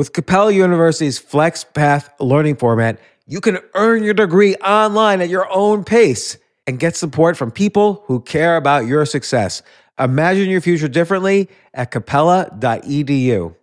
With Capella University's FlexPath learning format, you can earn your degree online at your own pace and get support from people who care about your success. Imagine your future differently at capella.edu.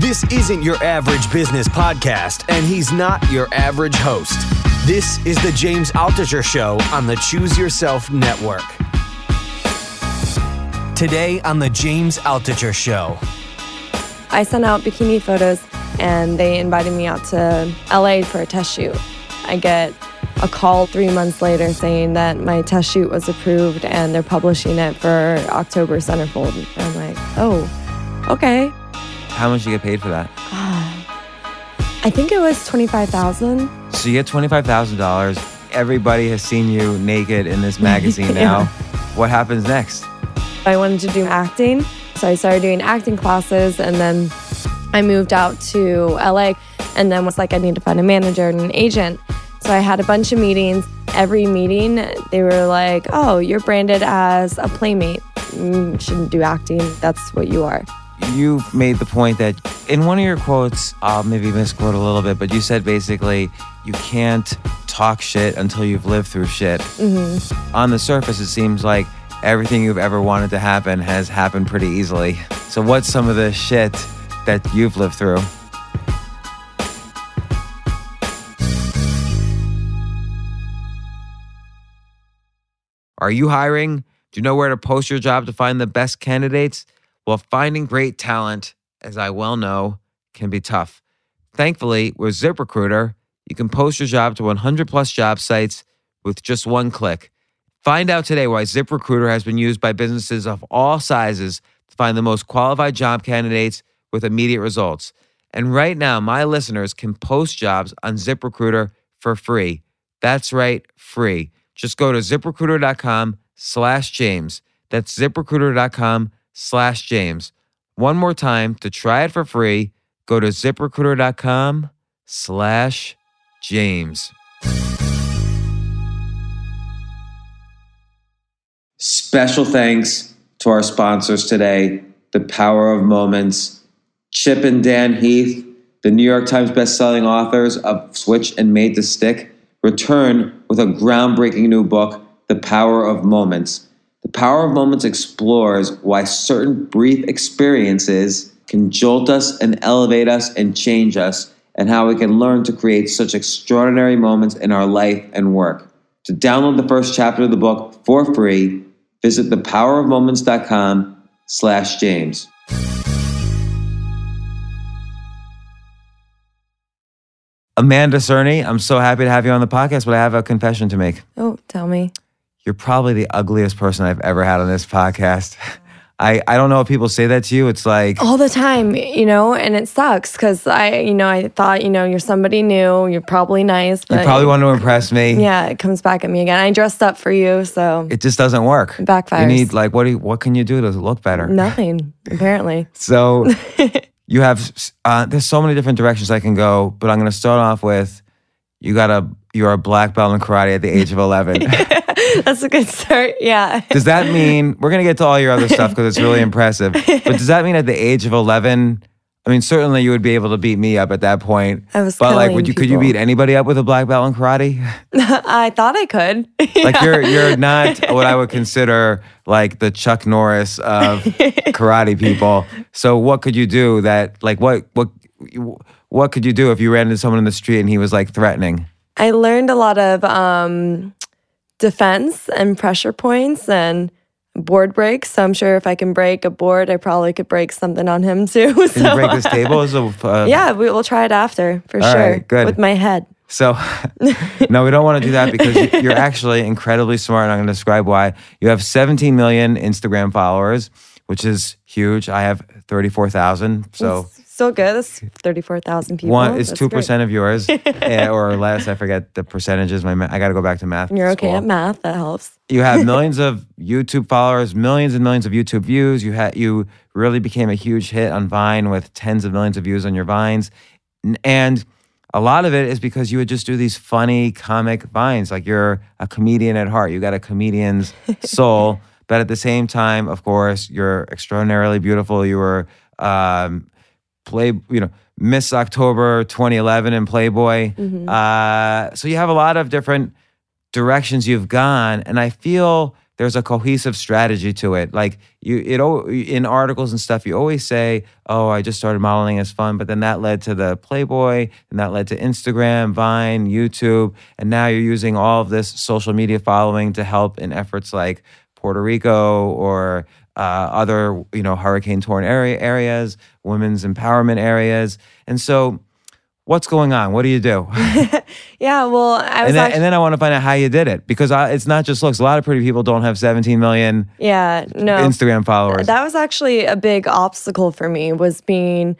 This isn't your average business podcast, and he's not your average host. This is the James Altucher Show on the Choose Yourself Network. Today on the James Altucher Show. I sent out bikini photos and they invited me out to LA for a test shoot. I get a call three months later saying that my test shoot was approved and they're publishing it for October Centerfold. And I'm like, oh, okay. How much you get paid for that? I think it was 25000 So you get twenty-five thousand dollars. Everybody has seen you naked in this magazine now. Yeah. What happens next? I wanted to do acting, so I started doing acting classes, and then I moved out to LA, and then was like, I need to find a manager and an agent. So I had a bunch of meetings. Every meeting, they were like, "Oh, you're branded as a playmate. You shouldn't do acting. That's what you are." You made the point that in one of your quotes, I'll maybe misquote a little bit, but you said basically you can't talk shit until you've lived through shit. Mm-hmm. On the surface, it seems like everything you've ever wanted to happen has happened pretty easily. So, what's some of the shit that you've lived through? Are you hiring? Do you know where to post your job to find the best candidates? Well, finding great talent, as I well know, can be tough. Thankfully, with ZipRecruiter, you can post your job to 100 plus job sites with just one click. Find out today why ZipRecruiter has been used by businesses of all sizes to find the most qualified job candidates with immediate results. And right now, my listeners can post jobs on ZipRecruiter for free. That's right, free. Just go to ziprecruiter.com slash James. That's ziprecruiter.com slash James. One more time to try it for free, go to ziprecruiter.com slash James. Special thanks to our sponsors today The Power of Moments, Chip and Dan Heath, the New York Times bestselling authors of Switch and Made to Stick, return with a groundbreaking new book, The Power of Moments. The Power of Moments explores why certain brief experiences can jolt us and elevate us and change us, and how we can learn to create such extraordinary moments in our life and work. To download the first chapter of the book for free, visit thepowerofmoments.com slash James. Amanda Cerny, I'm so happy to have you on the podcast, but I have a confession to make. Oh, tell me. You're probably the ugliest person I've ever had on this podcast. I, I don't know if people say that to you. It's like, All the time, you know, and it sucks because I, you know, I thought, you know, you're somebody new. You're probably nice, but you probably want to impress me. yeah, it comes back at me again. I dressed up for you, so It just doesn't work. Backfires. You need like what do you, what can you do to look better? nothing apparently. So you have uh, there's so many different directions I can go, but I'm going to start off with you got a you're a black belt in karate at the age of 11. That's a good start. Yeah. does that mean we're going to get to all your other stuff because it's really impressive? But does that mean at the age of 11? I mean, certainly you would be able to beat me up at that point. I was but like, would you could you beat anybody up with a black belt in karate? I thought I could. Like you're you're not what I would consider like the Chuck Norris of karate people. So what could you do that like what what what could you do if you ran into someone in the street and he was like threatening? I learned a lot of um, defense and pressure points and board breaks. So I'm sure if I can break a board, I probably could break something on him too. Can so, you break this table? Is a, uh, Yeah, we will try it after for sure. right, good. With my head. So, no, we don't want to do that because you- you're actually incredibly smart. And I'm going to describe why. You have 17 million Instagram followers, which is huge. I have 34,000. So, Still good. That's 34,000 people. one is That's two great. percent of yours, eh, or less. I forget the percentages. My ma- I got to go back to math. You're okay school. at math. That helps. You have millions of YouTube followers, millions and millions of YouTube views. You had you really became a huge hit on Vine with tens of millions of views on your vines, N- and a lot of it is because you would just do these funny comic vines. Like you're a comedian at heart. You got a comedian's soul. But at the same time, of course, you're extraordinarily beautiful. You were um, play, you know, Miss October 2011 in Playboy. Mhm. Uh, so you have a lot of different directions you've gone, and I feel there's a cohesive strategy to it. Like you, it in articles and stuff, you always say, "Oh, I just started modeling as fun," but then that led to the Playboy, and that led to Instagram, Vine, YouTube, and now you're using all of this social media following to help in efforts like Puerto Rico or uh, other, you know, hurricane torn area areas, women's empowerment areas, and so. What's going on? What do you do? Yeah, well, I was and then, actu- and then I want to find out how you did it because I, it's not just looks. A lot of pretty people don't have 17 million yeah, no. Instagram followers. That was actually a big obstacle for me was being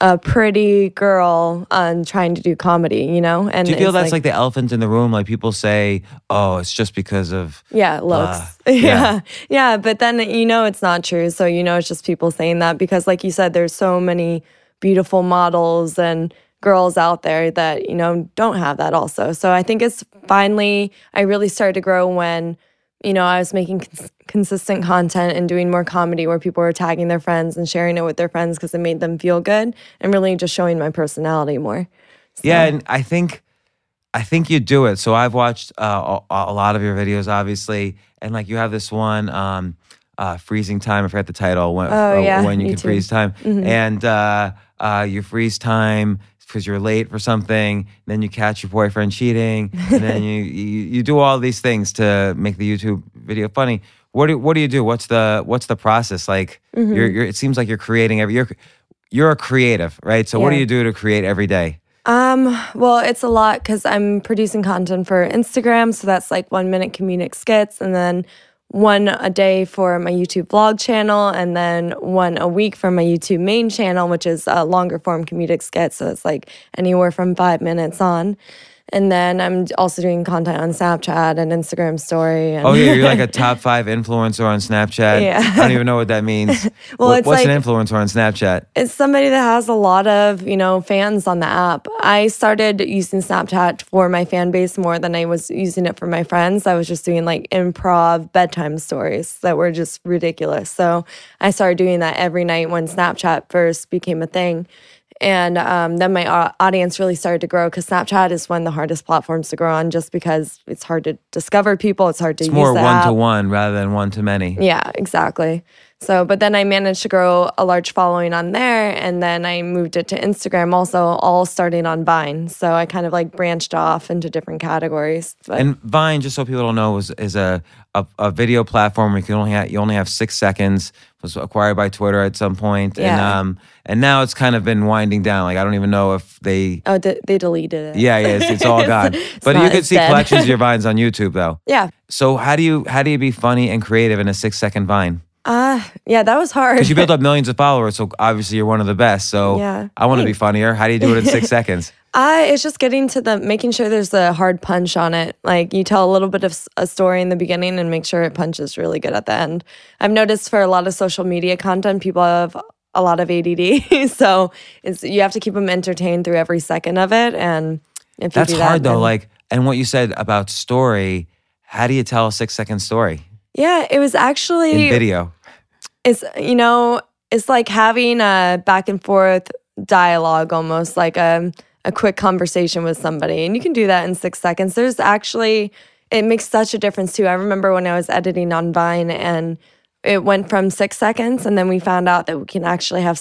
a pretty girl and trying to do comedy, you know? And do you feel that's like, the elephant in the room? Like people say, "Oh, it's just because of." Yeah, looks. Blah. yeah. Yeah. yeah. But then you know it's not true. So you know it's just people saying that because like you said, there's so many beautiful models and girls out there that, you know, don't have that also. So I think it's finally I really started to grow when, you know, I was making cons- consistent content and doing more comedy where people were tagging their friends and sharing it with their friends because it made them feel good and really just showing my personality more. Yeah, and I think, I think you do it. So I've watched uh, a, a lot of your videos, obviously, and like you have this one, um, uh, freezing time. I forgot the title. When, Oh, uh, yeah, when you can too. freeze time, and uh, uh, you freeze time because you're late for something. Then you catch your boyfriend cheating, and then you, you you do all these things to make the YouTube video funny. What do what do you do? What's the what's the process like? Mm-hmm. You're, you're it seems like you're creating every you're you're a creative, right? So what do you do to create every day? Um, well, it's a lot because I'm producing content for Instagram. So that's like one minute comedic skits and then one a day for my YouTube vlog channel and then one a week for my YouTube main channel, which is a longer form comedic skit. So it's like anywhere from five minutes on. And then I'm also doing content on Snapchat and Instagram story. And Oh yeah, you're like a top five influencer on Snapchat. Yeah. I don't even know what that means. Well, What- it's what's an influencer on Snapchat? it's somebody that has a lot of you know fans on the app i started using snapchat for my fan base more than i was using it for my friends i was just doing like improv bedtime stories that were just ridiculous so i started doing that every night when snapchat first became a thing and um, then my audience really started to grow because snapchat is one of the hardest platforms to grow on just because it's hard to discover people it's hard to It's use more one to one rather than one to many. Yeah, exactly. So, but then I managed to grow a large following on there, and then I moved it to Instagram, also all starting on Vine. So I kind of like branched off into different categories. But And Vine, just so people don't know, is is a a, a video platform where you can only have, you only have six seconds. Was acquired by Twitter at some point, and Yeah. um and now it's kind of been winding down. Like I don't even know if they. oh, d- they deleted it. Yeah, yeah, it's, it's all gone. but not- you could see dead. collections of your vines on YouTube though. yeah. So how do you how do you be funny and creative in a six second vine? Uh, yeah, that was hard. Because you built up millions of followers, so obviously you're one of the best. So Yeah, I want to be funnier. How do you do it in six seconds? I it's just getting to the making sure there's a hard punch on it. Like you tell a little bit of a story in the beginning and make sure it punches really good at the end. I've noticed for a lot of social media content, people have a lot of ADD, so it's you have to keep them entertained through every second of it. And if you That's do that, hard though. Like, and what you said about story, how do you tell a six second story yeah, it was actually in video? it's you know it's like having a back and forth dialogue almost like a, a quick conversation with somebody and you can do that in six seconds there's actually it makes such a difference too i remember when i was editing on vine and it went from six seconds and then we found out that we can actually have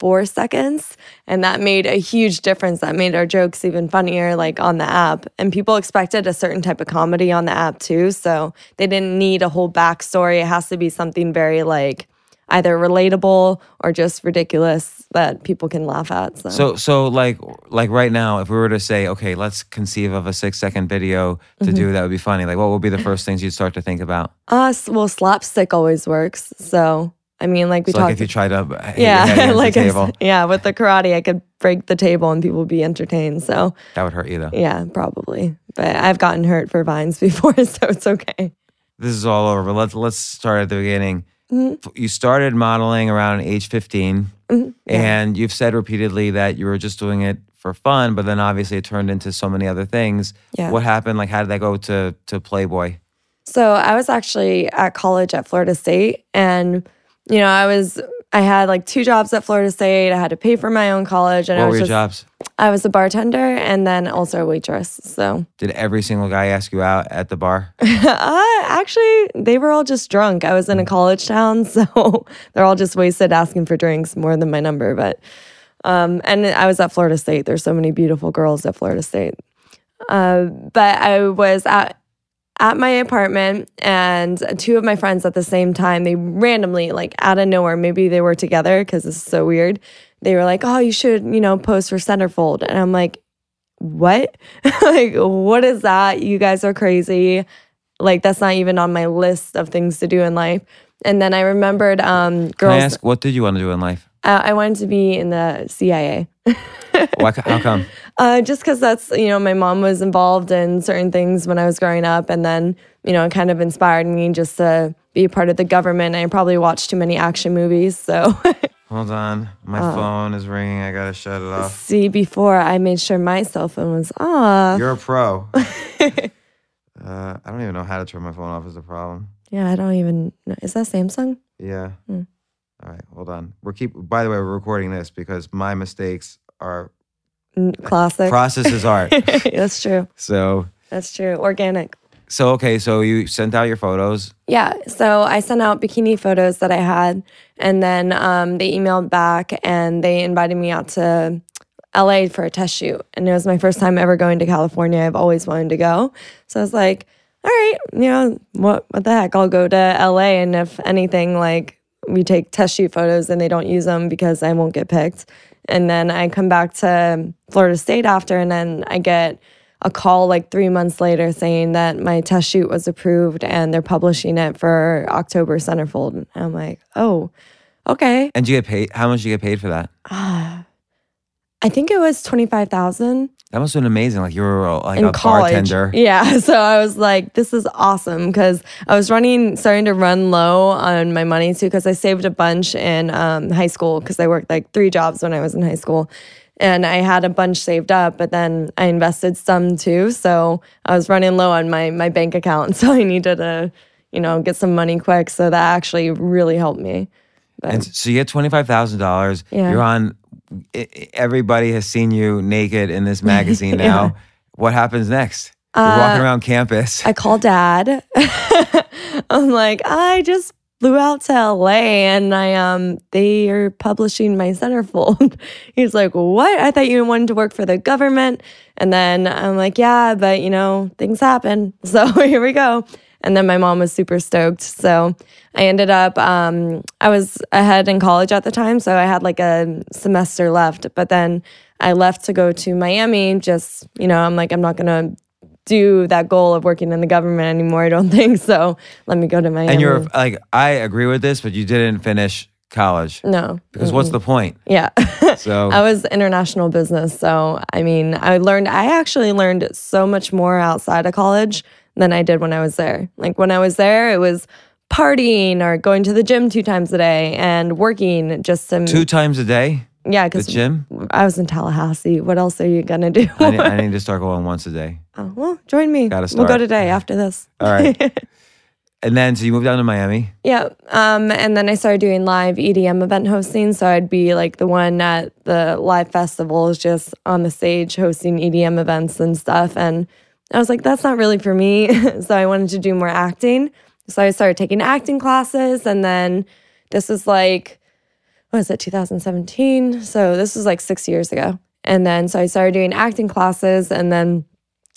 6.4 seconds and that made a huge difference that made our jokes even funnier like on the app and people expected a certain type of comedy on the app too so they didn't need a whole backstory it has to be something very like either relatable or just ridiculous that people can laugh at so, So, so like, like right now, if we were to say, okay, let's conceive of a six second video to Mm-hmm. do that would be funny. Like, what would be the first things you'd start to think about? us well slapstick always works so i mean like we So, like, if you try to hit your head yeah like the I s- table, yeah with the karate i could break the table and people would be entertained so that would hurt you though. Yeah, probably. But I've gotten hurt for vines before, so it's okay. This is all over. Let's let's start at the beginning. Mm-hmm. You started modeling around age 15, Mhm. Yeah. and you've said repeatedly that you were just doing it for fun, but then obviously it turned into so many other things. Yeah. What happened? Like, how did that go to to Playboy? So I was actually at college at Florida State and you know, I was I had like two jobs at Florida State. I had to pay for my own college and What I were was your just jobs? I was a bartender and then also a waitress. So Did every single guy ask you out at the bar? uh, actually they were all just drunk. I was in a college town, so they're all just wasted asking for drinks more than my number. But um and I was at Florida State. There's so many beautiful girls at Florida State. Uh, but I was at at my apartment and two of my friends at the same time they randomly like out of nowhere maybe they were together because this is so weird they were like oh you should you know post for centerfold and i'm like what? Like what is that? You guys are crazy. Like that's not even on my list of things to do in life. And then i remembered um Can I girls ask, what did you want to do in life? I, I wanted to be in the cia Why, how come? Uh, just because that's, you know, my mom was involved in certain things when I was growing up. And then, you know, it kind of inspired me just to be a part of the government. I probably watched too many action movies. So, Hold on, my Uh. phone is ringing. I gotta shut it off. see, before I made sure my cell phone was off. You're a pro. uh, I don't even know how to turn my phone off. Is the problem? yeah, I don't even know. Is that Samsung? Yeah. Hmm. All right, hold on. We're keep. By the way, we're recording this because my mistakes are Classic. process is art. that's true. so, That's true. Organic. so okay. So you sent out your photos. Yeah. So I sent out bikini photos that I had, and then um, they emailed back and they invited me out to LA for a test shoot. And it was my first time ever going to California. I've always wanted to go. So I was like, all right, you know, what, what the heck? I'll go to LA. And if anything, like we take test shoot photos and they don't use them because I won't get picked. And then I come back to Florida State after, and then I get a call like three months later saying that my test shoot was approved and they're publishing it for October Centerfold. And I'm like, oh, okay. And you get paid? How much you get paid for that? Uh, I think it was 25,000 That must have been amazing. Like you were uh, like in a college. bartender. Yeah. So I was like, this is awesome because I was running, starting to run low on my money too because I saved a bunch in um, high school because I worked like three jobs when I was in high school. And I had a bunch saved up, but then I invested some too. So I was running low on my my bank account. So I needed to, you know, get some money quick. So that actually really helped me. But And so you get twenty five thousand dollars. Yeah. You're on. Everybody has seen you naked in this magazine Yeah. now. What happens next? You're walking around campus. I call dad. I'm like, I just flew out to LA and I um they are publishing my centerfold. He's like, What? I thought you wanted to work for the government. And then I'm like, Yeah, but you know, things happen. So here we go. And then my mom was super stoked. So I ended up um I was ahead in college at the time, so I had like a semester left. But then I left to go to Miami, just, you know, I'm like, I'm not gonna do that goal of working in the government anymore. I don't think so. Let me go to Miami. and you're like, I agree with this, but you didn't finish college no, because what's the point? yeah. So I was international business, so I mean, I learned. I actually learned so much more outside of college than I did when I was there. Like when I was there, it was partying or going to the gym two times a day and working just to two times a day, yeah. because the gym. I was in Tallahassee. What else are you gonna do? I need, I need to start going once a day. oh, well, join me. Gotta start. We'll go today after this. All right. and then so you moved down to Miami. Yeah. Um, and then I started doing live EDM event hosting. So I'd be like the one at the live festivals, just on the stage hosting EDM events and stuff. And I was like, that's not really for me. so I wanted to do more acting. So I started taking acting classes. And then this was like, what was it, 2017? So this was like six years ago. And then so I started doing acting classes. And then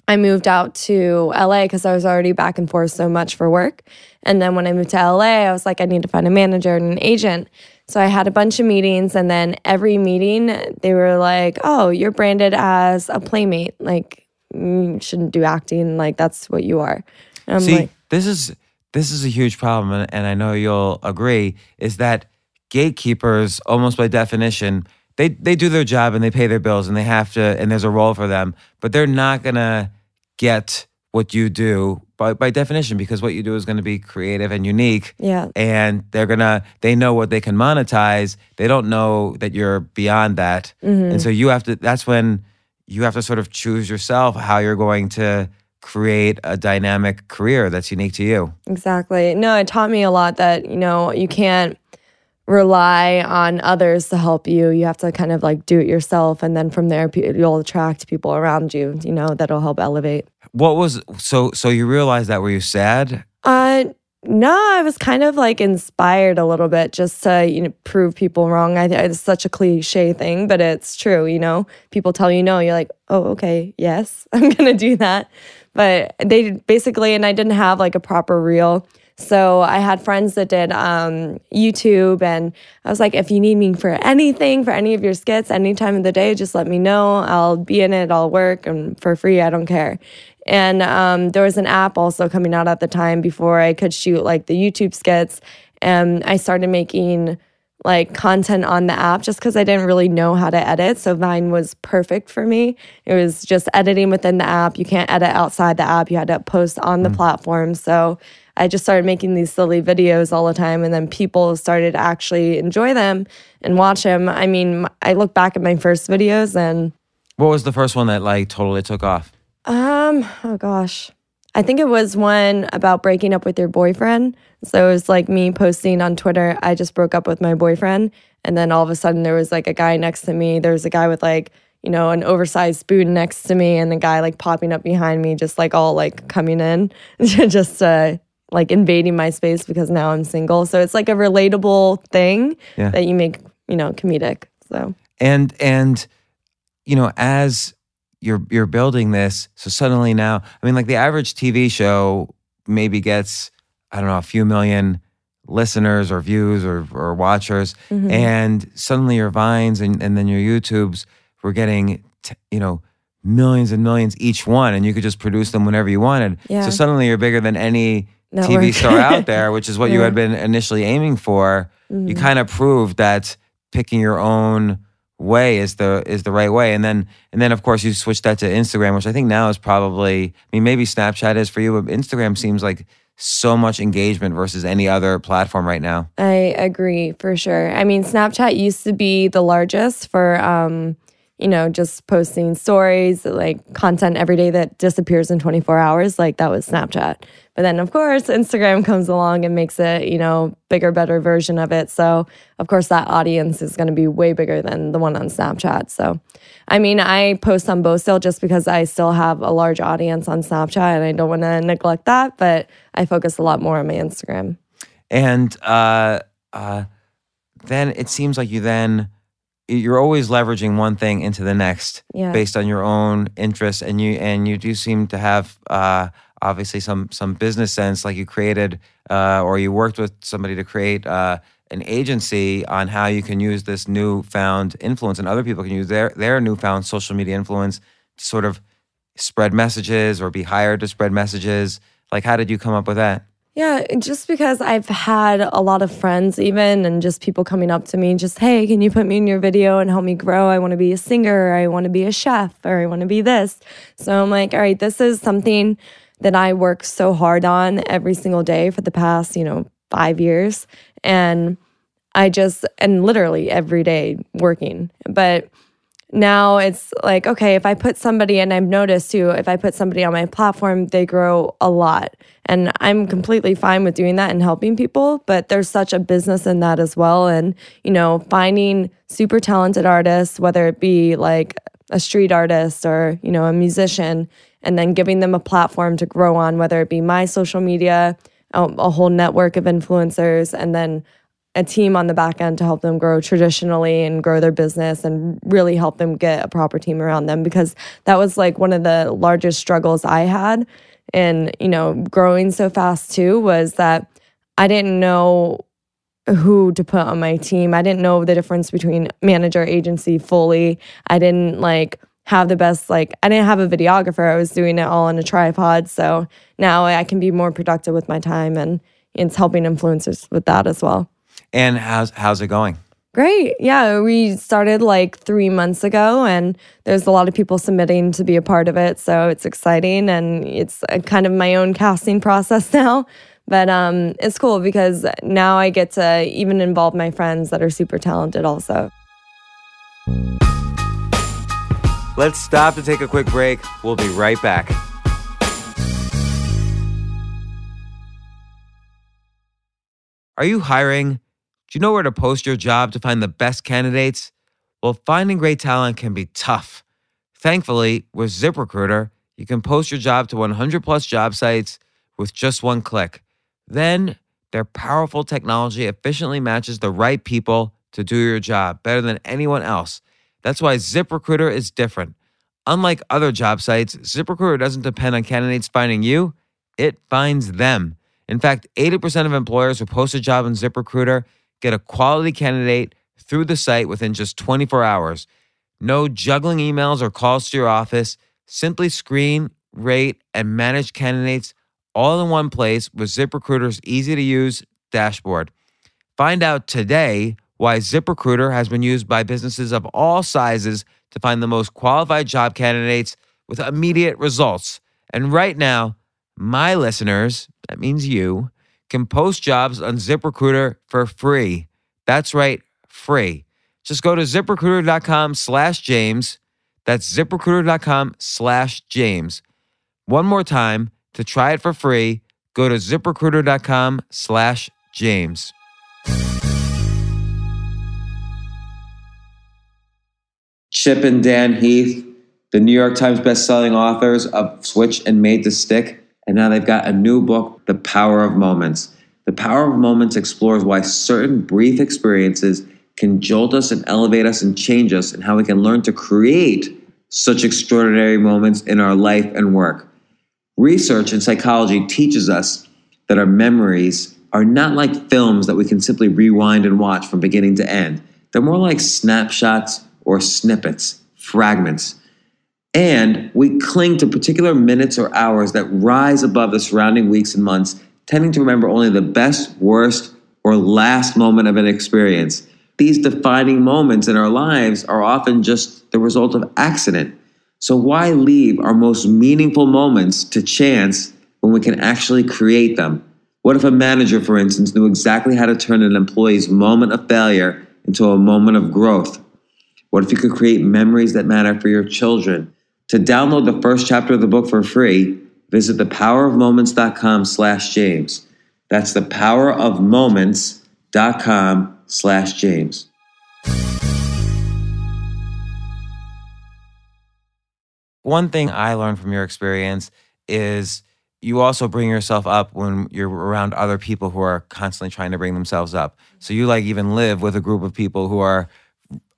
I moved out to LA because I was already back and forth so much for work. And then when I moved to LA, I was like, I need to find a manager and an agent. So I had a bunch of meetings, and then every meeting, they were like, Oh, you're branded as a playmate. Like, you shouldn't do acting. Like, that's what you are. And I'm See, like, this is this is a huge problem, and, and I know you'll agree. Is that gatekeepers, almost by definition, they they do their job and they pay their bills and they have to, and there's a role for them, but they're not gonna get what you do by by definition because what you do is going to be creative and unique. Yeah. and they're gonna they know what they can monetize. They don't know that you're beyond that, Mm-hmm. and so you have to. That's when you have to sort of choose yourself how you're going to create a dynamic career that's unique to you. Exactly. No, it taught me a lot that, you know, you can't rely on others to help you. You have to kind of like do it yourself. And then from there, you'll attract people around you, you know, that'll help elevate. What was so, so you realized that? Were you sad? Uh, no, I was kind of like inspired a little bit just to you know prove people wrong. I it's such a cliche thing, but it's true. You know, people tell you no, you're like, oh, okay, yes, I'm gonna do that. But they basically, and I didn't have like a proper reel. So I had friends that did um, YouTube, and I was like, if you need me for anything, for any of your skits, any time of the day, just let me know. I'll be in it. I'll work, and for free, I don't care. And um, there was an app also coming out at the time before I could shoot like the YouTube skits, and I started making like content on the app just because I didn't really know how to edit. So Vine was perfect for me. It was just editing within the app. You can't edit outside the app. You had to post on the mm. platform. So I just started making these silly videos all the time, and then people started to actually enjoy them and watch them. I mean, I look back at my first videos and. What was the first one that like totally took off? Um, oh gosh. I think it was one about breaking up with your boyfriend. So it was like me posting on Twitter, I just broke up with my boyfriend. And then all of a sudden there was like a guy next to me. There was a guy with like, you know, an oversized spoon next to me and the guy like popping up behind me, just like all like coming in, just uh like invading my space because now I'm single. So it's like a relatable thing yeah. that you make, you know, comedic. So and and you know, as you're you're building this, so suddenly now, I mean, like the average TV show maybe gets I don't know a few million listeners or views or or watchers, mm-hmm. and suddenly your vines and and then your YouTubes were getting t- you know millions and millions each one, and you could just produce them whenever you wanted. Yeah. So suddenly you're bigger than any Network. TV star out there, which is what yeah. you had been initially aiming for. Mm-hmm. You kind of proved that picking your own way is the is the right way. And then and then of course you switch that to Instagram, which I think now is probably I mean maybe Snapchat is for you, but Instagram seems like so much engagement versus any other platform right now. I agree for sure. I mean Snapchat used to be the largest for um you know, just posting stories, like content every day that disappears in 24 hours, like that was Snapchat. But then, of course, Instagram comes along and makes it, you know, bigger, better version of it. So, of course, that audience is going to be way bigger than the one on Snapchat. So, I mean, I post on both still just because I still have a large audience on Snapchat and I don't want to neglect that. But I focus a lot more on my Instagram. And uh, uh, then it seems like you then you're always leveraging one thing into the next yeah. based on your own interests and you and you do seem to have uh, obviously some some business sense like you created uh, or you worked with somebody to create uh, an agency on how you can use this newfound influence and other people can use their their newfound social media influence to sort of spread messages or be hired to spread messages like how did you come up with that yeah, just because I've had a lot of friends, even, and just people coming up to me, just, hey, can you put me in your video and help me grow? I want to be a singer, I want to be a chef, or I want to be this. So I'm like, all right, this is something that I work so hard on every single day for the past, you know, five years. And I just, and literally every day working. But now it's like, okay, if I put somebody, and I've noticed too, if I put somebody on my platform, they grow a lot. And I'm completely fine with doing that and helping people, but there's such a business in that as well. And, you know, finding super talented artists, whether it be like a street artist or, you know, a musician, and then giving them a platform to grow on, whether it be my social media, a, a whole network of influencers, and then a team on the back end to help them grow traditionally and grow their business and really help them get a proper team around them because that was like one of the largest struggles I had and you know growing so fast too was that I didn't know who to put on my team. I didn't know the difference between manager agency fully. I didn't like have the best like I didn't have a videographer. I was doing it all on a tripod. So now I can be more productive with my time and it's helping influencers with that as well. And how's how's it going? Great. Yeah, we started like three months ago, and there's a lot of people submitting to be a part of it. So it's exciting, and it's kind of my own casting process now. But um, it's cool because now I get to even involve my friends that are super talented also. Let's stop to take a quick break. We'll be right back. Are you hiring? Do you know where to post your job to find the best candidates? Well, finding great talent can be tough. Thankfully, with ZipRecruiter, you can post your job to 100 plus job sites with just one click. Then, their powerful technology efficiently matches the right people to do your job better than anyone else. That's why ZipRecruiter is different. Unlike other job sites, ZipRecruiter doesn't depend on candidates finding you, it finds them. In fact, 80% of employers who post a job on ZipRecruiter get a quality candidate through the site within just 24 hours. No juggling emails or calls to your office. Simply screen, rate, and manage candidates all in one place with ZipRecruiter's easy to use dashboard. Find out today why ZipRecruiter has been used by businesses of all sizes to find the most qualified job candidates with immediate results. And right now, my listeners, that means you, can post jobs on ZipRecruiter for free. That's right, free. Just go to ziprecruiter.com slash James. That's ziprecruiter.com slash James. One more time, to try it for free, go to ziprecruiter.com slash James. Chip and Dan Heath, the New York Times bestselling authors of Switch and Made to Stick, and now they've got a new book, The Power of Moments. The Power of Moments explores why certain brief experiences can jolt us and elevate us and change us, and how we can learn to create such extraordinary moments in our life and work. Research in psychology teaches us that our memories are not like films that we can simply rewind and watch from beginning to end. They're more like snapshots or snippets, fragments. And we cling to particular minutes or hours that rise above the surrounding weeks and months, tending to remember only the best, worst, or last moment of an experience. These defining moments in our lives are often just the result of accident. So, why leave our most meaningful moments to chance when we can actually create them? What if a manager, for instance, knew exactly how to turn an employee's moment of failure into a moment of growth? What if you could create memories that matter for your children? To download the first chapter of the book for free, visit thepowerofmoments.com slash James. That's thepowerofmoments.com slash James. One thing I learned from your experience is you also bring yourself up when you're around other people who are constantly trying to bring themselves up. So you like even live with a group of people who are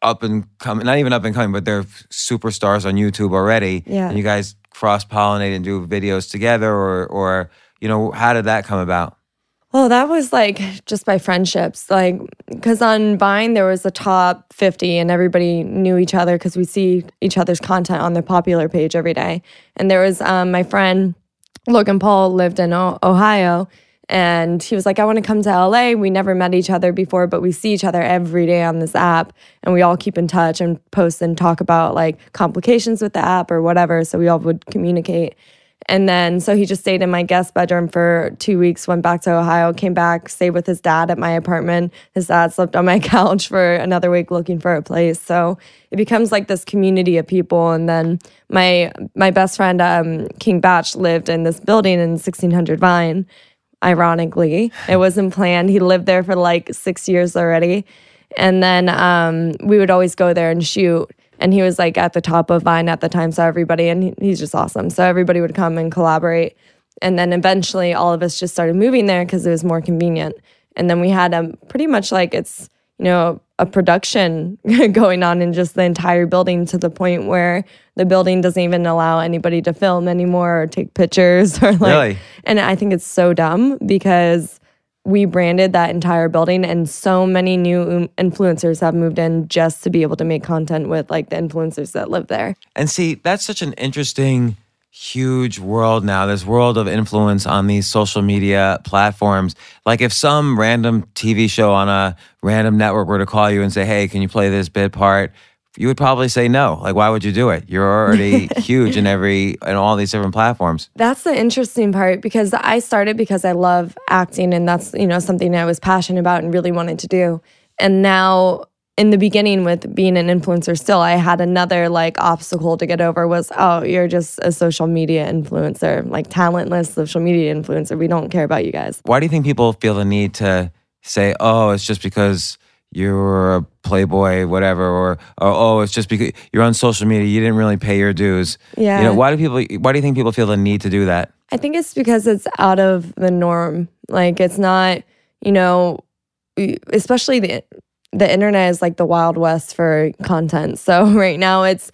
up and coming, not even up and coming, but they're superstars on YouTube already. Yeah. And you guys cross pollinate and do videos together, or, or you know, how did that come about? Well, that was like just by friendships. Like, because on Vine, there was a top 50 and everybody knew each other because we see each other's content on their popular page every day. And there was um, my friend, Logan Paul, lived in o- Ohio. And he was like, I want to come to LA. We never met each other before, but we see each other every day on this app. And we all keep in touch and post and talk about like complications with the app or whatever. So we all would communicate. And then, so he just stayed in my guest bedroom for two weeks, went back to Ohio, came back, stayed with his dad at my apartment. His dad slept on my couch for another week looking for a place. So it becomes like this community of people. And then my my best friend, um, King Bach, lived in this building in 1600 Vine. Ironically, it wasn't planned. He lived there for like six years already. And then um, we would always go there and shoot and he was like at the top of Vine at the time, so everybody, and he, he's just awesome. So everybody would come and collaborate, and then eventually all of us just started moving there because it was more convenient. And then we had a pretty much like it's you know a production going on in just the entire building to the point where the building doesn't even allow anybody to film anymore or take pictures or like. Really? And I think it's so dumb because we branded that entire building and so many new um, influencers have moved in just to be able to make content with like the influencers that live there. And see, that's such an interesting, huge world now. This world of influence on these social media platforms. Like if some random TV show on a random network were to call you and say, "Hey, can you play this bit part?" You would probably say no. Like, why would you do it? You're already huge in every in all these different platforms. That's the interesting part because I started because I love acting and that's, you know, something I was passionate about and really wanted to do. And now in the beginning with being an influencer still i had another like obstacle to get over was oh you're just a social media influencer like talentless social media influencer we don't care about you guys Why do you think people feel the need to say, "Oh, it's just because you're a playboy, whatever," or, or "Oh, it's just because you're on social media, you didn't really pay your dues." Yeah. You know, why do people? Why do you think people feel the need to do that? I think it's because it's out of the norm. Like it's not, you know, especially the the internet is like the wild west for content. So right now it's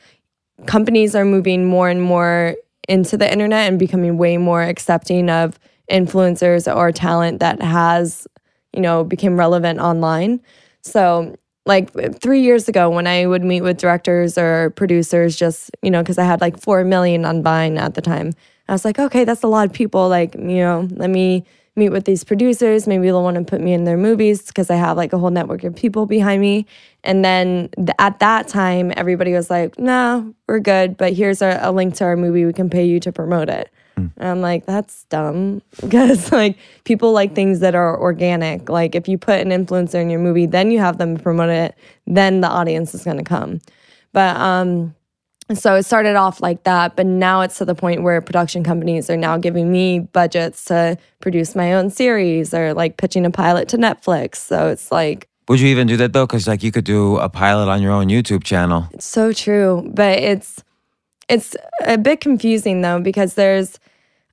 companies are moving more and more into the internet and becoming way more accepting of influencers or talent that has, you know, become relevant online. So like three years ago when I would meet with directors or producers, just, you know, because I had like 4 million on Vine at the time. I was like, okay, that's a lot of people. Like, you know, let me meet with these producers. Maybe they'll want to put me in their movies because I have like a whole network of people behind me. And then th- at that time, everybody was like, no, we're good. But here's a, a link to our movie. We can pay you to promote it. And I'm like, that's dumb because like people like things that are organic. Like if you put an influencer in your movie, then you have them promote it, then the audience is going to come. But um so it started off like that, but now it's to the point where production companies are now giving me budgets to produce my own series or like pitching a pilot to Netflix. So it's like Would you even do that though? Because like you could do a pilot on your own YouTube channel. It's so true, but it's it's a bit confusing though because there's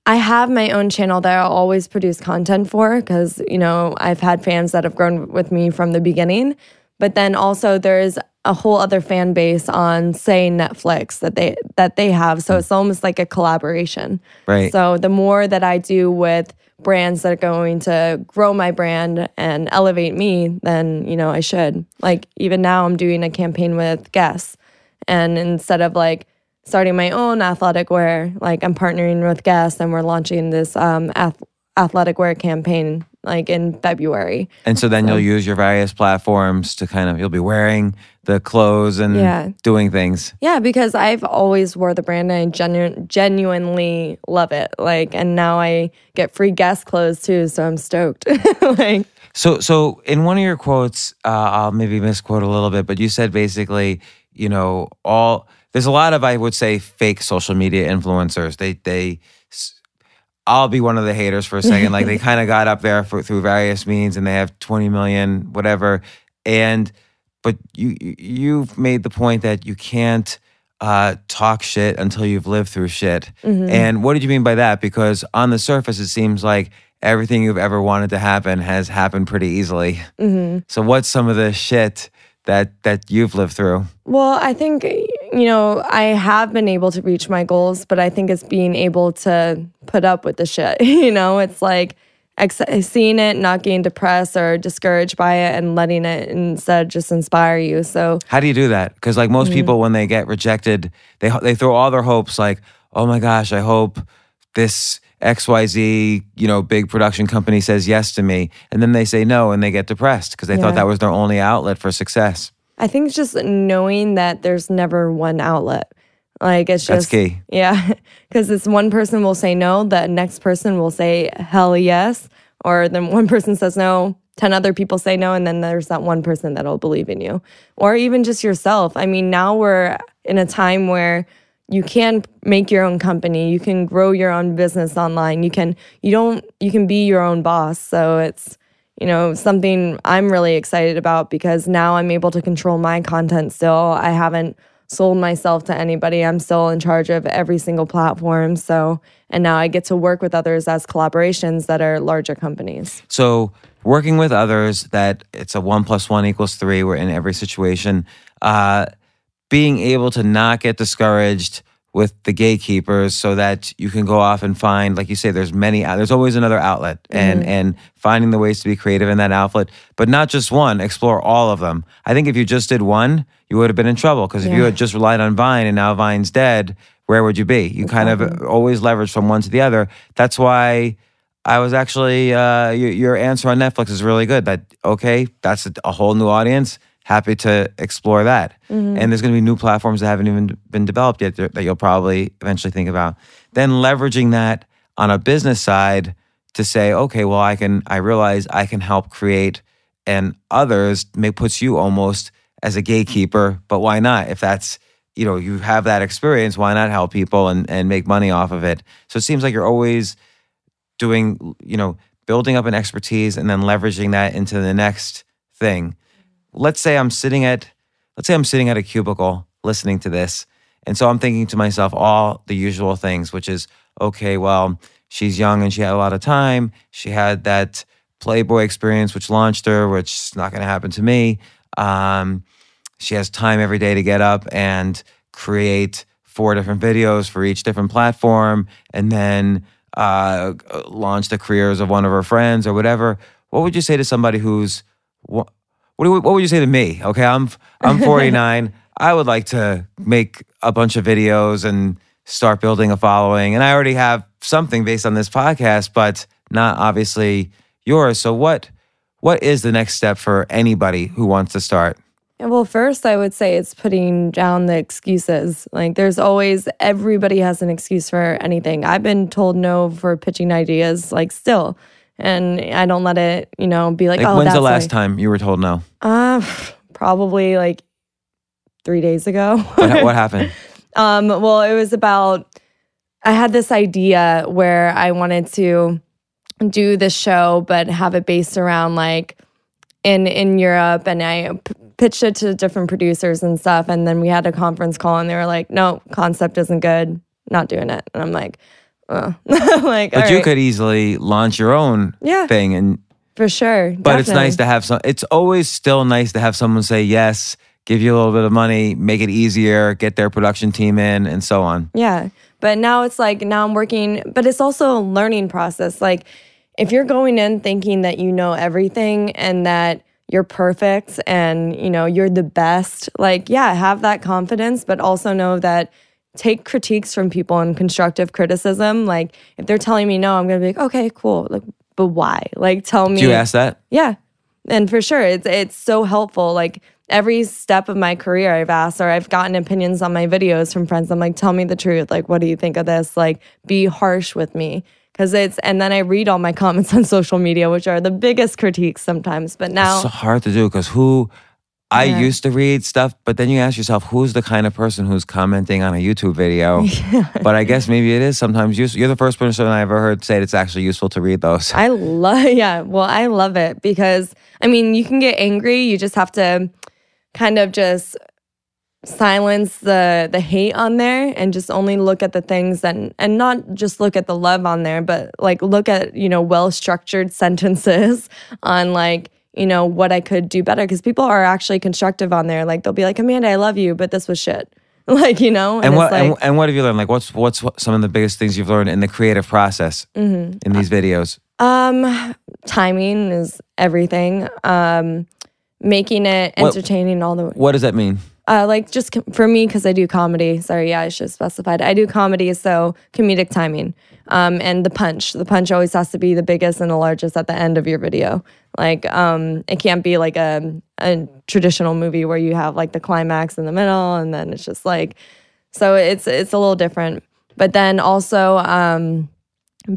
I have my own channel that I'll always produce content for because you know I've had fans that have grown with me from the beginning, but then also there's a whole other fan base on say Netflix that they that they have, so it's almost like a collaboration. Right. So the more that I do with brands that are going to grow my brand and elevate me, then you know I should. Like even now, I'm doing a campaign with Guess, and instead of like starting my own athletic wear, like I'm partnering with Guess, and we're launching this um, ath- athletic wear campaign like in February. And so then you'll use your various platforms to kind of you'll be wearing the clothes and Yeah. doing things. Yeah, because I've always wore the brand and I genu- genuinely love it. Like, and now I get free Guess clothes too, so I'm stoked. like, So, so in one of your quotes, uh, I'll maybe misquote a little bit, but you said basically, you know, all there's a lot of I would say fake social media influencers. They they. I'll be one of the haters for a second. Like they kind of got up there for, through various means, and they have 20 million, whatever. And but you you- you've made the point that you can't uh, talk shit until you've lived through shit. And what did you mean by that? Because on the surface, it seems like everything you've ever wanted to happen has happened pretty easily. So what's some of the shit that that you've lived through? well, I think, you know, I have been able to reach my goals, but I think it's being able to put up with the shit. you know, it's like ex- seeing it, not getting depressed or discouraged by it, and letting it instead just inspire you. So, How do you do that? Because like most mm. people, when they get rejected, they they throw all their hopes like, oh my gosh, I hope this XYZ, you know, big production company says yes to me. And then they say no and they get depressed because they Yeah. thought that was their only outlet for success. I think it's just knowing that there's never one outlet. Like it's That's just key. Yeah, because this one person will say no, the next person will say hell yes, or then one person says no, ten other people say no, and then there's that one person that'll believe in you, or even just yourself. I mean, now we're in a time where you can make your own company, you can grow your own business online, you can you don't you can be your own boss. So it's you know, something I'm really excited about because now I'm able to control my content still. I haven't sold myself to anybody. I'm still in charge of every single platform. So, and now I get to work with others as collaborations that are larger companies. So working with others, that it's a one plus one equals three. We're in every situation. Uh, being able to not get discouraged with the gatekeepers, so that you can go off and find, like you say, there's many. There's always another outlet, and and finding the ways to be creative in that outlet, but not just one. Explore all of them. I think if you just did one, you would have been in trouble because if you had just relied on Vine and now Vine's dead, where would you be? You kind of always leverage from one to the other. That's why. I was actually uh, your, your answer on Netflix is really good. That okay, that's a, a whole new audience. Happy to explore that. Mm-hmm. And there's going to be new platforms that haven't even been developed yet that that you'll probably eventually think about. Then leveraging that on a business side to say, okay, well, I can. I realize I can help create, and others may puts you almost as a gatekeeper, but why not? If that's you know you have that experience, why not help people and and make money off of it? So it seems like you're always doing you know building up an expertise and then leveraging that into the next thing. Let's say I'm sitting at let's say I'm sitting at a cubicle listening to this. And so I'm thinking to myself all the usual things, which is okay, well, she's young and she had a lot of time. She had that Playboy experience, which launched her, which is not going to happen to me. Um, she has time every day to get up and create four different videos for each different platform and then uh, launch the careers of one of her friends or whatever. What would you say to somebody who's what, what, what would you say to me? Okay, I'm I'm 49. I would like to make a bunch of videos and start building a following. And I already have something based on this podcast, but not obviously yours. So what what is the next step for anybody who wants to start? Well, first, I would say it's putting down the excuses. Like, there's always, everybody has an excuse for anything. I've been told no for pitching ideas, like, still. And I don't let it, you know, be like, Like, oh, when's the last why." time you were told no? Uh, probably like three days ago. What, what happened? Um, well, it was about I had this idea where I wanted to do this show, but have it based around like in in Europe, and I p- pitched it to different producers and stuff, and then we had a conference call, and they were like, "No, concept isn't good, not doing it," and I'm like, oh. like, But you right. could easily launch your own Yeah. thing and for sure, but it's nice to have some it's always still nice to have someone say yes, give you a little bit of money, make it easier, get their production team in and so on. Yeah. But now it's like, now I'm working, but it's also a learning process. Like, if you're going in thinking that you know everything and that you're perfect and, you know, you're the best, like, yeah, have that confidence, but also know that take critiques from people and constructive criticism. Like, if they're telling me no, I'm going to be like, okay, cool. Like, but why? Like, tell me. Do you ask that? Yeah. And for sure, it's it's so helpful. Like every step of my career, I've asked or I've gotten opinions on my videos from friends. I'm like, tell me the truth. Like, what do you think of this? Like, be harsh with me. Cause it's, and then I read all my comments on social media, which are the biggest critiques sometimes. But now, It's so hard to do because who I Yeah. used to read stuff, but then you ask yourself, who's the kind of person who's commenting on a YouTube video? But I guess maybe it is sometimes useful. You're the first person I ever heard say it's actually useful to read those. I love, yeah. Well, I love it because I mean, you can get angry. You just have to kind of just silence the the hate on there and just only look at the things that and not just look at the love on there, but like look at you know well structured sentences on like you know what I could do better because people are actually constructive on there. Like they'll be like, Amanda, I love you, but this was shit. Like you know, and it's what like, and, and what have you learned? Like what's what's what, some of the biggest things you've learned in the creative process Mm-hmm. in these videos? Um, timing is everything. Um, making it What- entertaining all the way. What does that mean? Uh, like just com- for me because I do comedy. Sorry, yeah, I should have specified. I do comedy, so comedic timing. Um, and the punch. The punch always has to be the biggest and the largest at the end of your video. Like, um, it can't be like a a traditional movie where you have like the climax in the middle and then it's just like. So it's it's a little different. But then also, um,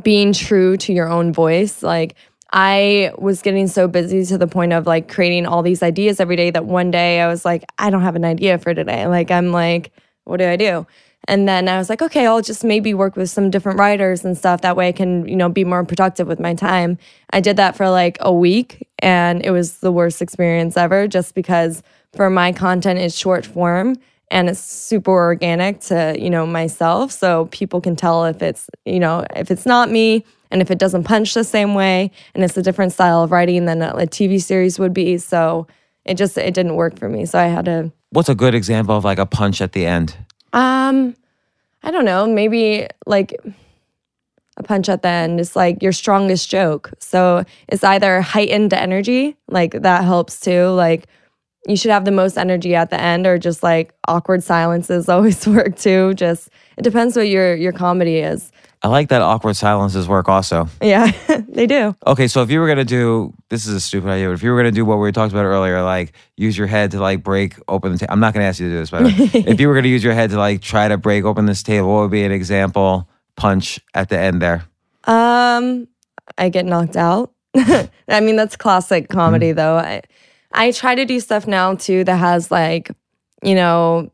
being true to your own voice. Like I was getting so busy to the point of like creating all these ideas every day that one day I was like, I don't have an idea for today. Like I'm like, what do I do? And then I was like, okay, I'll just maybe work with some different writers and stuff. That way I can, you know, be more productive with my time. I did that for like a week and it was the worst experience ever just because for my content is short form and it's super organic to you know myself so people can tell if it's you know if it's not me and if it doesn't punch the same way and it's a different style of writing than a, a tv series would be so it just it didn't work for me so i had to What's a good example of like a punch at the end? Um i don't know maybe like a punch at the end is like your strongest joke. So it's either heightened energy like that helps too like you should have the most energy at the end or just like awkward silences always work too. Just it depends what your your comedy is I like that awkward silences work also. yeah they do Okay, so if you were gonna do this is a stupid idea, but if you were gonna do what we talked about earlier, like use your head to like break open the table. I'm not gonna ask you to do this, but if you were gonna use your head to like try to break open this table, what would be an example punch at the end there? um i get knocked out i mean that's classic comedy though i I try to do stuff now too that has like, you know,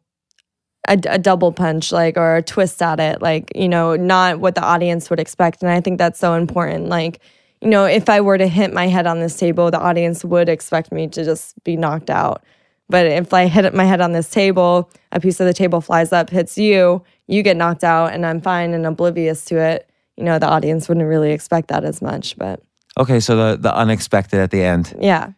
a, a, double punch, like, or a twist at it, like, you know, not what the audience would expect. And I think that's so important. Like, you know, if I were to hit my head on this table, the audience would expect me to just be knocked out. But if I hit my head on this table, a piece of the table flies up, hits you, you get knocked out, and I'm fine and oblivious to it. You know, the audience wouldn't really expect that as much. But okay, so the the unexpected at the end. Yeah.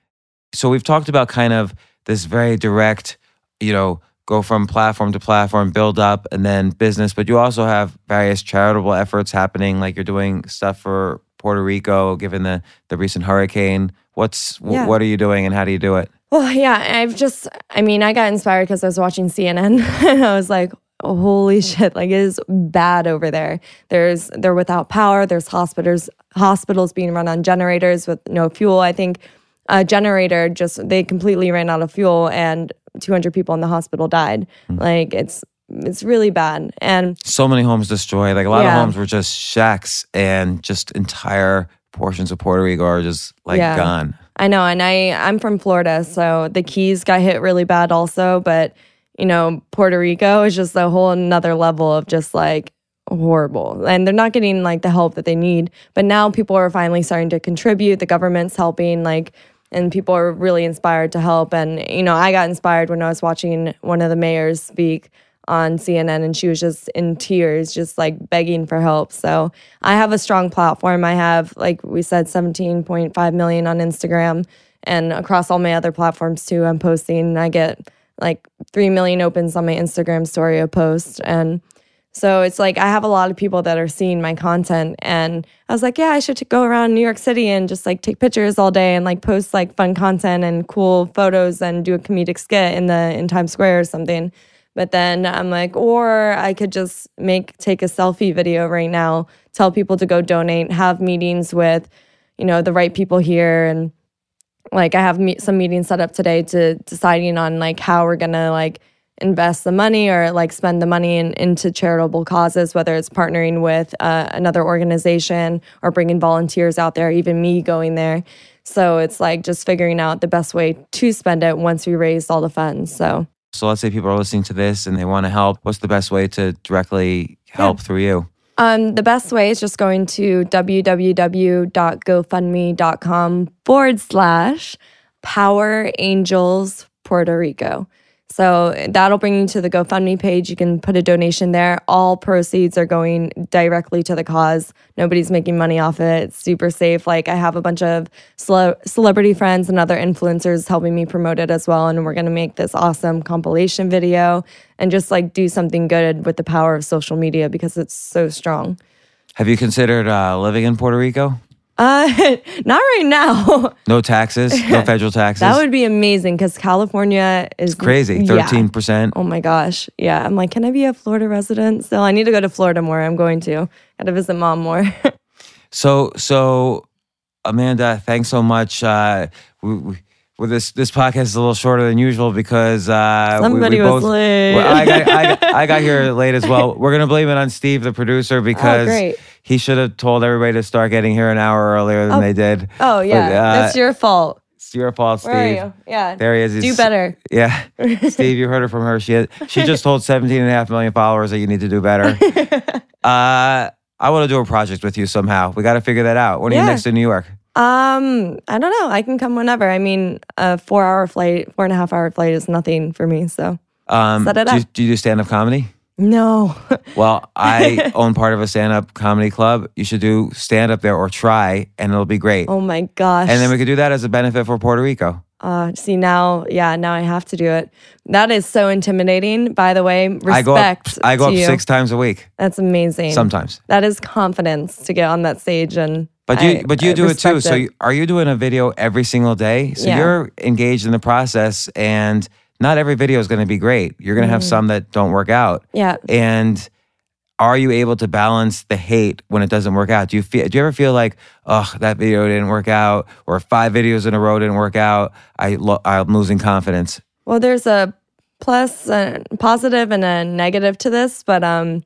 So we've talked about kind of this very direct, you know, go from platform to platform, build up, and then business. But you also have various charitable efforts happening, like you're doing stuff for Puerto Rico, given the the recent hurricane. What's yeah. what are you doing, and how do you do it? Well, yeah, I've just, I mean, I got inspired because I was watching CNN, and I was like, holy shit like it is bad over there there's they're without power there's hospitals hospitals being run on generators with no fuel i think a generator just they completely ran out of fuel and 200 people in the hospital died. Mm. Like it's it's really bad and so many homes destroyed. Like a lot yeah. of homes were just shacks and just entire portions of Puerto Rico are just like yeah. gone. I know, and I I'm from Florida, so the Keys got hit really bad also, but you know, Puerto Rico is just a whole another level of just like horrible and they're not getting like the help that they need but now people are finally starting to contribute the government's helping like and people are really inspired to help. And, you know, I got inspired when I was watching one of the mayors speak on CNN and she was just in tears, just like begging for help. So I have a strong platform. I have, like we said, 17.5 million on Instagram and across all my other platforms too. I'm posting. I get like 3 million opens on my Instagram story a post. And so it's like I have a lot of people that are seeing my content and I was like, yeah, I should go around New York City and just like take pictures all day and like post like fun content and cool photos and do a comedic skit in the in Times Square or something. But then I'm like, or I could just make take a selfie video right now, tell people to go donate, have meetings with, you know, the right people here and like I have me- some meetings set up today to deciding on like how we're going to like invest the money or like spend the money in, into charitable causes, whether it's partnering with uh, another organization or bringing volunteers out there, even me going there. So it's like just figuring out the best way to spend it once we raise all the funds. So. So let's say people are listening to this and they want to help. What's the best way to directly help yeah. through you? Um, the best way is just going to www.gofundme.com forward slash Power Angels Puerto Rico. So that'll bring you to the GoFundMe page. You can put a donation there. All proceeds are going directly to the cause. Nobody's making money off it. It's super safe. Like I have a bunch of cele- celebrity friends and other influencers helping me promote it as well. And we're going to make this awesome compilation video and just like do something good with the power of social media because it's so strong. Have you considered uh, living in Puerto Rico? Uh, not right now. No taxes, no federal taxes. that would be amazing because California is it's crazy, thirteen yeah. percent. Oh my gosh, yeah. I'm like, can I be a Florida resident? So I need to go to Florida more. I'm going to. Got to visit mom more. so, so Amanda, thanks so much. Uh, we, we, well, this this podcast is a little shorter than usual because uh, somebody we, we both, was late. Well, I, got, I, got, I, got, here late as well. We're gonna blame it on Steve, the producer, oh, because oh, he should have told everybody to start getting here an hour earlier than oh. they did. Oh yeah, but, uh, that's your fault. It's your fault, Steve. Where are you? Yeah, there he is. He's, do better. Yeah, Steve, you heard it from her. She had, she just told 17 and a half million followers that you need to do better. uh, I want to do a project with you somehow. We got to figure that out. When are yeah. you next in New York? Um, I don't know. I can come whenever. I mean, a four hour flight, four and a half hour flight is nothing for me. So um, set it up. Do, do you do stand up comedy? No. well, I own part of a stand up comedy club. You should do stand up there or try, and it'll be great. Oh my gosh. And then we could do that as a benefit for Puerto Rico. Uh, see now, yeah, now I have to do it. That is so intimidating. By the way, respect. I go up, I go up six times a week. That's amazing. Sometimes that is confidence to get on that stage and but you, I, but you I do it too. It. So, you, are you doing a video every single day? So yeah. you're engaged in the process, and not every video is going to be great. You're going to mm. have some that don't work out. Yeah. And are you able to balance the hate when it doesn't work out? Do you feel? Do you ever feel like, oh, that video didn't work out, or five videos in a row didn't work out? I, lo- I'm losing confidence. Well, there's a plus, a positive, and a negative to this, but um,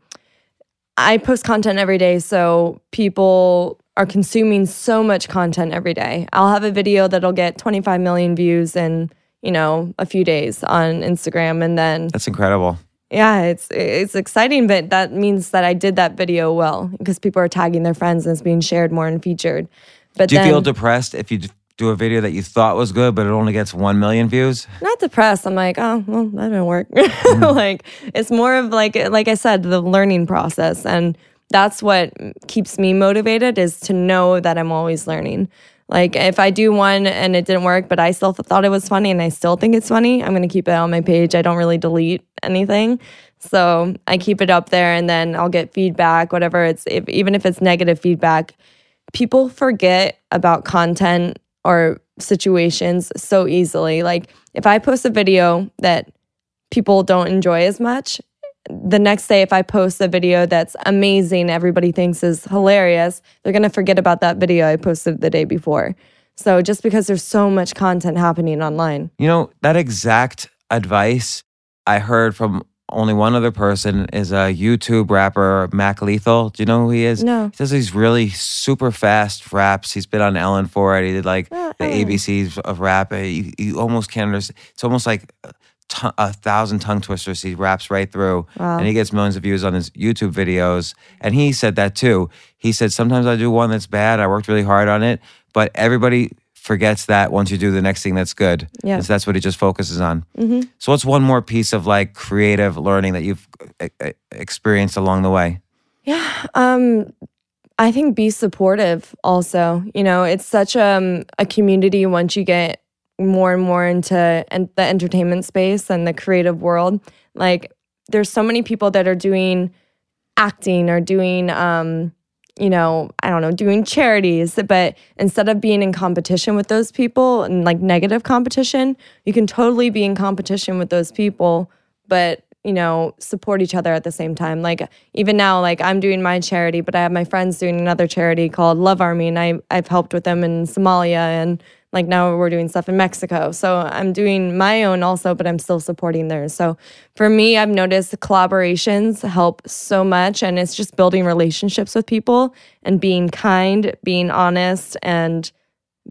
I post content every day, so people are consuming so much content every day. I'll have a video that'll get 25 million views in, you know, a few days on Instagram and then That's incredible. Yeah, it's it's exciting, but that means that I did that video well because people are tagging their friends and it's being shared more and featured. But Do you then, feel depressed if you do a video that you thought was good, but it only gets 1 million views? not depressed. I'm like, oh, well, that didn't work. Mm. like it's more of like like I said, the learning process, and that's what keeps me motivated is to know that I'm always learning. Like if I do one and it didn't work, but I still th- thought it was funny and I still think it's funny, I'm gonna keep it on my page. I don't really delete anything. So I keep it up there and then I'll get feedback, whatever it's if, even if it's negative feedback. People forget about content or situations so easily. Like if I post a video that people don't enjoy as much, the next day if I post a video that's amazing, everybody thinks is hilarious, they're going to forget about that video I posted the day before. So just because there's so much content happening online. You know, that exact advice I heard from only one other person is a YouTube rapper, Mac Lethal. Do you know who he is? No. He does these really super fast raps. He's been on Ellen for it. He did like Oh, the. ABCs of rap. Uh, You, you almost can't understand. It's almost like a, ton- a thousand tongue twisters. He raps right through, Wow. and he gets millions of views on his YouTube videos. And he said that too. He said sometimes I do one that's bad. I worked really hard on it, but everybody forgets that once you do the next thing that's good. Yeah. So that's what he just focuses on. hmm So what's one more piece of like creative learning that you've uh, uh, experienced along the way? Yeah. Um, I think be supportive also. You know, it's such um, a community once you get more and more into en- the entertainment space and the creative world. Like, there's so many people that are doing acting or doing, um, you know, I don't know, doing charities. But instead of being in competition with those people and like negative competition, you can totally be in competition with those people, but you know, support each other at the same time. Like even now, like I'm doing my charity, but I have my friends doing another charity called Love Army, and I I've helped with them in Somalia, and like now we're doing stuff in Mexico. So I'm doing my own also, but I'm still supporting theirs. So for me, I've noticed collaborations help so much, and it's just building relationships with people and being kind, being honest, and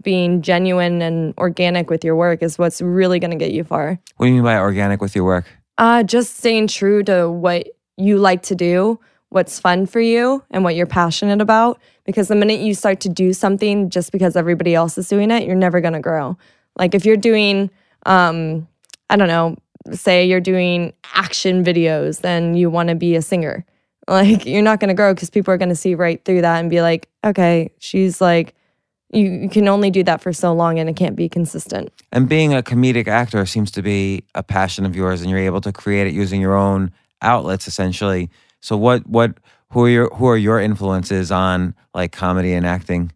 being genuine and organic with your work is what's really going to get you far. What do you mean by organic with your work? Uh, just staying true to what you like to do, what's fun for you, and what you're passionate about. Because the minute you start to do something just because everybody else is doing it, you're never gonna grow. Like if you're doing, um, I don't know, say you're doing action videos, then you want to be a singer. Like you're not gonna grow because people are gonna see right through that and be like, okay, she's like, you, you can only do that for so long and it can't be consistent. And being a comedic actor seems to be a passion of yours, and you're able to create it using your own outlets, essentially. So, what, what, who are your, who are your influences on like comedy and acting,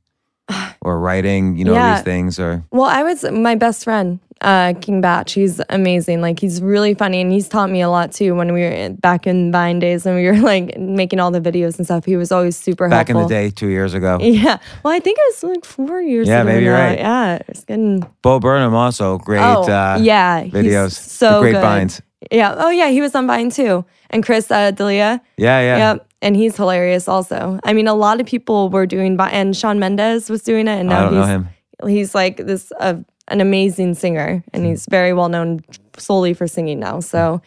or writing? You know Yeah. these things, or Well, I was my best friend, uh, King Bach. He's amazing. Like he's really funny, and he's taught me a lot too. When we were back in Vine days, and we were like making all the videos and stuff, he was always super helpful. back in the day, two years ago. Yeah. Well, I think it was like four years. Yeah, ago maybe now. right. Yeah, it's getting. Bo Burnham also great. oh, uh, yeah. he's videos, So the good. grapevines. Yeah. Oh, yeah. He was on Vine too, and Chris uh, D'Elia. Yeah, yeah. Yep. And he's hilarious also. I mean, a lot of people were doing, and Shawn Mendes was doing it, and I now he's know him. he's like this uh, an amazing singer and he's very well known solely for singing now so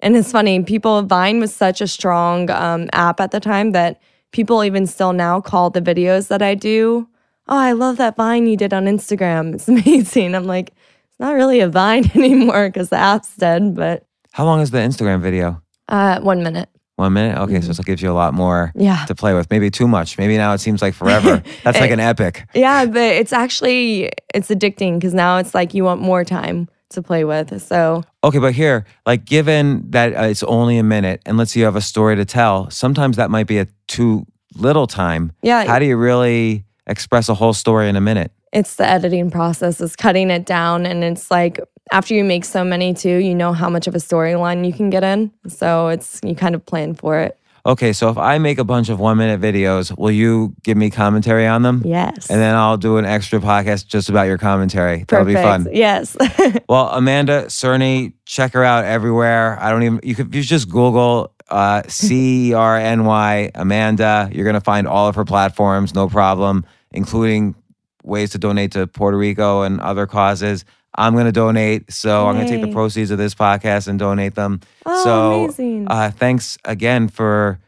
and it's funny people vine was such a strong um, app at the time that people even still now call the videos that i do oh i love that vine you did on instagram it's amazing i'm like it's not really a vine anymore because the app's dead but How long is the Instagram video? uh, one minute One minute. Okay, Mm-hmm. so it gives you a lot more yeah to play with. Maybe too much. Maybe now it seems like forever. That's like an epic. yeah but it's actually it's addicting because now it's like you want more time to play with so Okay, but here, like, given that uh, it's only a minute, and let's say you have a story to tell, sometimes that might be a too little time. Yeah. How do you really express a whole story in a minute? It's the editing process is cutting it down and it's like after you make so many too you know how much of a storyline you can get in so it's you kind of plan for it Okay, so if I make a bunch of one minute videos, will you give me commentary on them? yes And then I'll do an extra podcast just about your commentary. Perfect. That'll be fun. yes Well, Amanda Cerny, check her out everywhere. I don't even you could you just Google uh, C E R N Y Amanda. You're gonna find all of her platforms, no problem, including ways to donate to Puerto Rico and other causes. I'm gonna donate, so I'm gonna take the proceeds of this podcast and donate them. Oh, so amazing. Uh, thanks again for.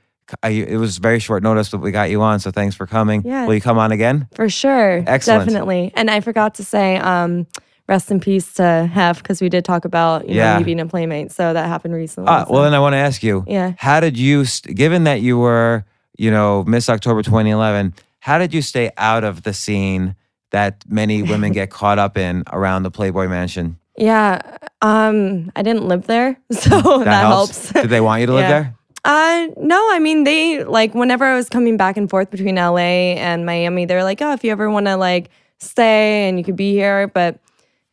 I, it was very short notice, but we got you on, so thanks for coming. Yeah. Will you come on again? For sure. Excellent. Definitely. And I forgot to say, um, rest in peace to Hef because we did talk about you Yeah. know me being a playmate. So that happened recently. Ah, so- well, then I want to ask you. Yeah. How did you, st- given that you were, you know, Miss October 2011, how did you stay out of the scene that many women get caught up in around the Playboy Mansion? yeah. Um, I didn't live there, so that, helps. Did they want you to live Yeah. there? Uh, no, I mean they like whenever I was coming back and forth between LA and Miami, they're like, oh, if you ever want to like stay and you could be here, but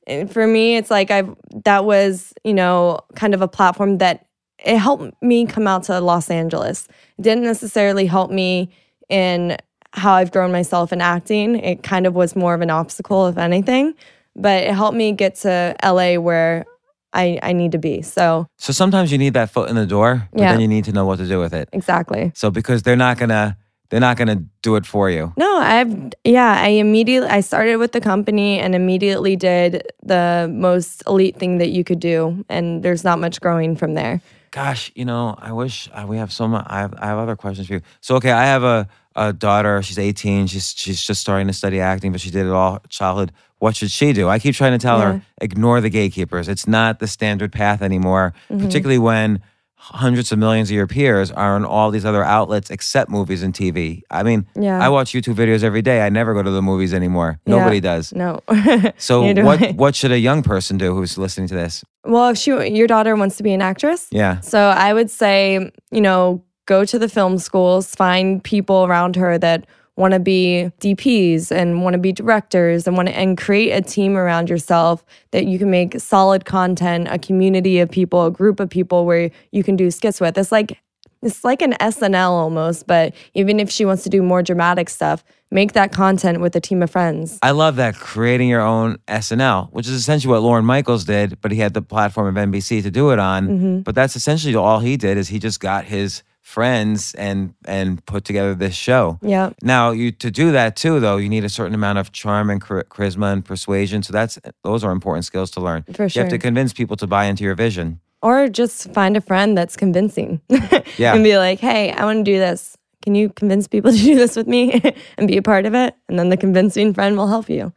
eh, for me, it's like I've that was you know kind of a platform that it helped me come out to Los Angeles. It didn't necessarily help me in how I've grown myself in acting. It kind of was more of an obstacle, if anything, but it helped me get to LA where I I need to be. So So sometimes you need that foot in the door, but Yeah. then you need to know what to do with it. exactly. So because they're not gonna, they're not gonna do it for you. No, I've yeah, I immediately I started with the company and immediately did the most elite thing that you could do and there's not much growing from there. Gosh, you know, I wish uh, we have so much. I have, I have other questions for you. So, okay, I have a, a daughter. She's 18. She's she's just starting to study acting, but she did it all childhood. What should she do? I keep trying to tell Yeah. her, ignore the gatekeepers. It's not the standard path anymore, Mm-hmm. particularly when hundreds of millions of your peers are on all these other outlets except movies and TV. I mean, Yeah. I watch YouTube videos every day. I never go to the movies anymore. Nobody does. No. So, do what I. what should a young person do who's listening to this? Well, if she your daughter wants to be an actress, Yeah. So I would say, you know, go to the film schools, find people around her that want to be DPs and want to be directors and want to and create a team around yourself that you can make solid content, a community of people, a group of people where you can do skits with. It's like it's like an SNL almost, but even if she wants to do more dramatic stuff, make that content with a team of friends. I love that creating your own SNL, which is essentially what Lorne Michaels did, but he had the platform of NBC to do it on. Mm-hmm. But that's essentially all he did is he just got his friends and and put together this show. Yeah. Now, you to do that too, though, you need a certain amount of charm and char- charisma and persuasion. So that's those are important skills to learn. For sure. You have to convince people to buy into your vision. Or just find a friend that's convincing. Yeah. and be like, hey, I want to do this. Can you convince people to do this with me and be a part of it? And then the convincing friend will help you.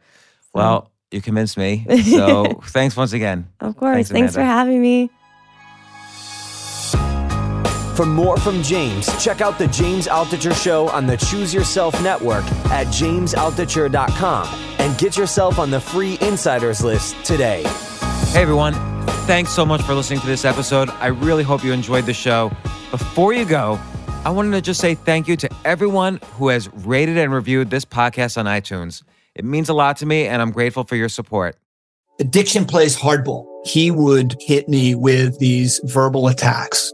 Well, you convinced me. So thanks once again. Of course. Thanks, Thanks, for having me. For more from James, check out the James Altucher Show on the Choose Yourself Network at jamesaltucher.com and get yourself on the free insiders list today. Hey everyone, thanks so much for listening to this episode. I really hope you enjoyed the show. Before you go, I wanted to just say thank you to everyone who has rated and reviewed this podcast on iTunes. It means a lot to me, and I'm grateful for your support. addiction plays hardball. He would hit me with these verbal attacks.